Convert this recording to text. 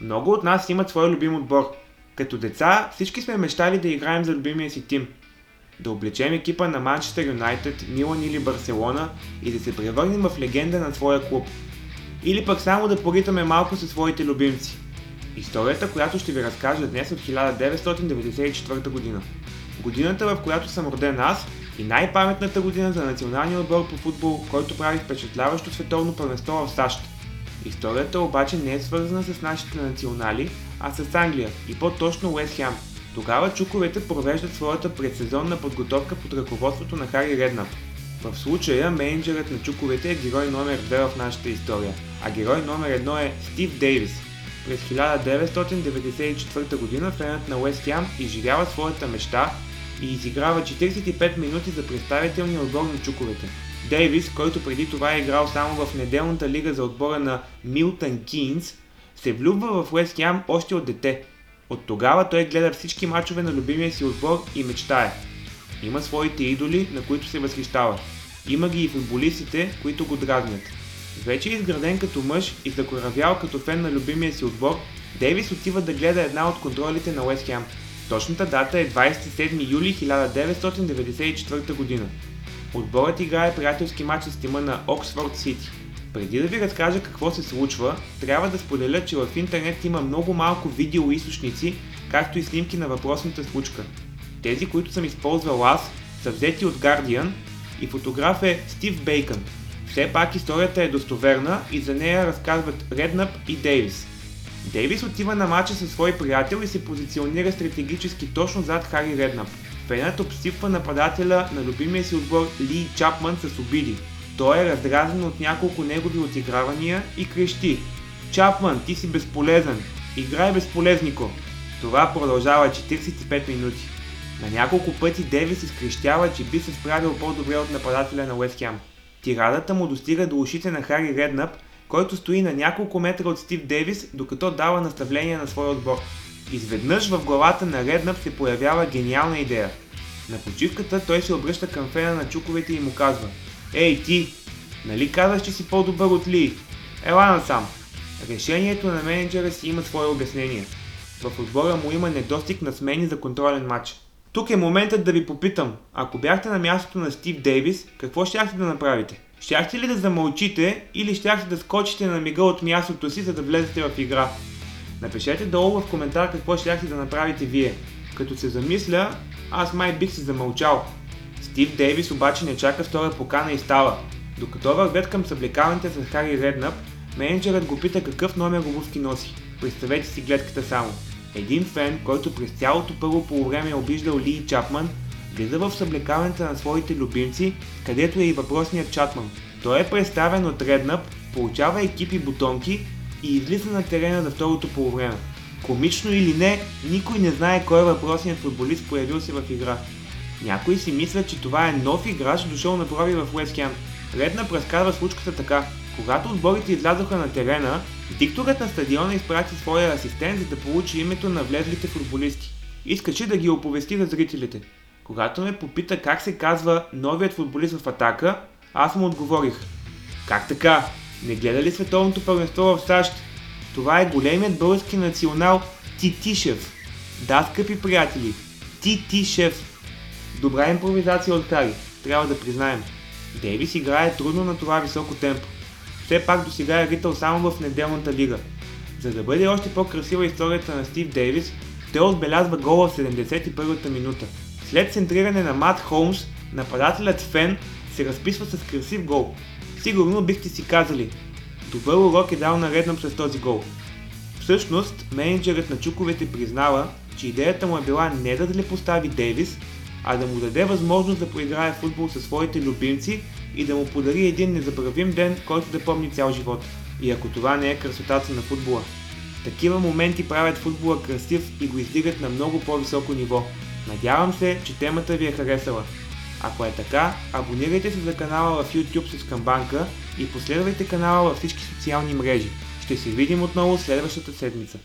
Много от нас имат свой любим отбор. Като деца всички сме мечтали да играем за любимия си тим. Да облечем екипа на Манчестър Юнайтед, Милан или Барселона и да се превърнем в легенда на своя клуб. Или пък само да поритаме малко със своите любимци. Историята, която ще ви разкажа днес от 1994 година. Годината, в която съм роден аз и най-паметната година за националния отбор по футбол, който прави впечатляващо световно първенство в САЩ. Историята обаче не е свързана с нашите национали, а с Англия и по-точно Уест Хем. Тогава чуковете провеждат своята предсезонна подготовка под ръководството на Хари Реднап. В случая менеджерът на чуковете е герой номер 2 в нашата история, а герой номер 1 е Стив Дейвис. През 1994 г. фенът на Уест Хем изживява своята мечта и изиграва 45 минути за представителния отбор на чуковете. Дейвис, който преди това е играл само в неделната лига за отбора на Милтън Кинс, се влюбва в Уест Хем още от дете. От тогава той гледа всички мачове на любимия си отбор и мечтае. Има своите идоли, на които се възхищава. Има ги и футболистите, които го дразнят. Вече изграден като мъж и закоравял като фен на любимия си отбор, Дейвис отива да гледа една от контролите на Уест Хем. Точната дата е 27 юли 1994 година. Отборът играе приятелски матч с тима на Оксфорд Сити. Преди да ви разкажа какво се случва, трябва да споделя, че в интернет има много малко видеоизточници, както и снимки на въпросната случка. Тези, които съм използвал аз, са взети от Guardian и фотограф е Стив Бейкън. Все пак историята е достоверна и за нея разказват Реднап и Дейвис. Дейвис отива на матча със свой приятел и се позиционира стратегически точно зад Хари Реднап. Фенът обсипва нападателя на любимия си отбор Ли Чапман с обиди. Той е раздразен от няколко негови отигравания и крещи. Чапман, ти си безполезен. Играй безполезнико. Това продължава 45 минути. На няколко пъти Девис изкрещява, че би се справил по-добре от нападателя на Уест Хем. Тирадата му достига до ушите на Хари Реднап, който стои на няколко метра от Стив Дейвис, докато дава наставление на своя отбор. Изведнъж в главата на Реднап се появява гениална идея. На почивката той се обръща към фена на чуковете и му казва Ей ти, нали казваш, че си по-добър от Ли? Ела насам. Решението на менеджера си има свое обяснение. В отбора му има недостиг на смени за контролен матч. Тук е моментът да ви попитам, ако бяхте на мястото на Стив Дейвис, какво щяхте да направите? Щяхте ли да замълчите или щяхте да скочите на мига от мястото си, за да влезете в игра? Напишете долу в коментар какво щяхте да направите вие. Като се замисля, аз май бих се замълчал. Стив Дейвис обаче не чака втора покана и става. Докато вървят към съблекаването с Хари Реднап, менеджерът го пита какъв номер обувки носи. Представете си гледката само. Един фен, който през цялото първо полувреме е обиждал Ли Чапман, влиза в съблекаването на своите любимци, където е и въпросният Чатман. Той е представен от Реднап, получава екипи бутонки и излиза на терена за второто полувреме. Комично или не, никой не знае кой е въпросният футболист появил се в игра. Някои си мислят, че това е нов играч, дошъл на проби в Уест Хем. Реднап разказва случката така. Когато отборите излязоха на терена, дикторът на стадиона изпрати своя асистент, за да получи името на влезлите футболисти. Искаше да ги оповести за зрителите. Когато ме попита как се казва новият футболист в атака, аз му отговорих. Как така? Не гледа ли световното първенство в САЩ? Това е големият български национал Титишев. Да, скъпи приятели, Титишев. Добра импровизация от Хари, трябва да признаем. Дейвис играе трудно на това високо темпо. Все пак до сега е ритъл само в неделната лига. За да бъде още по-красива историята на Стив Дейвис, той отбелязва гола в 71-та минута. След центриране на Мат Холмс, нападателят Фен се разписва с красив гол. Сигурно бихте си казали, добър урок е дал наредно с този гол. Всъщност, менеджерът на чуковете признава, че идеята му е била не да постави Дейвис, а да му даде възможност да поиграе футбол със своите любимци и да му подари един незабравим ден, който да помни цял живот. И ако това не е красотата на футбола. Такива моменти правят футбола красив и го издигат на много по-високо ниво. Надявам се, че темата ви е харесала. Ако е така, абонирайте се за канала в YouTube с камбанка и последвайте канала във всички социални мрежи. Ще се видим отново следващата седмица.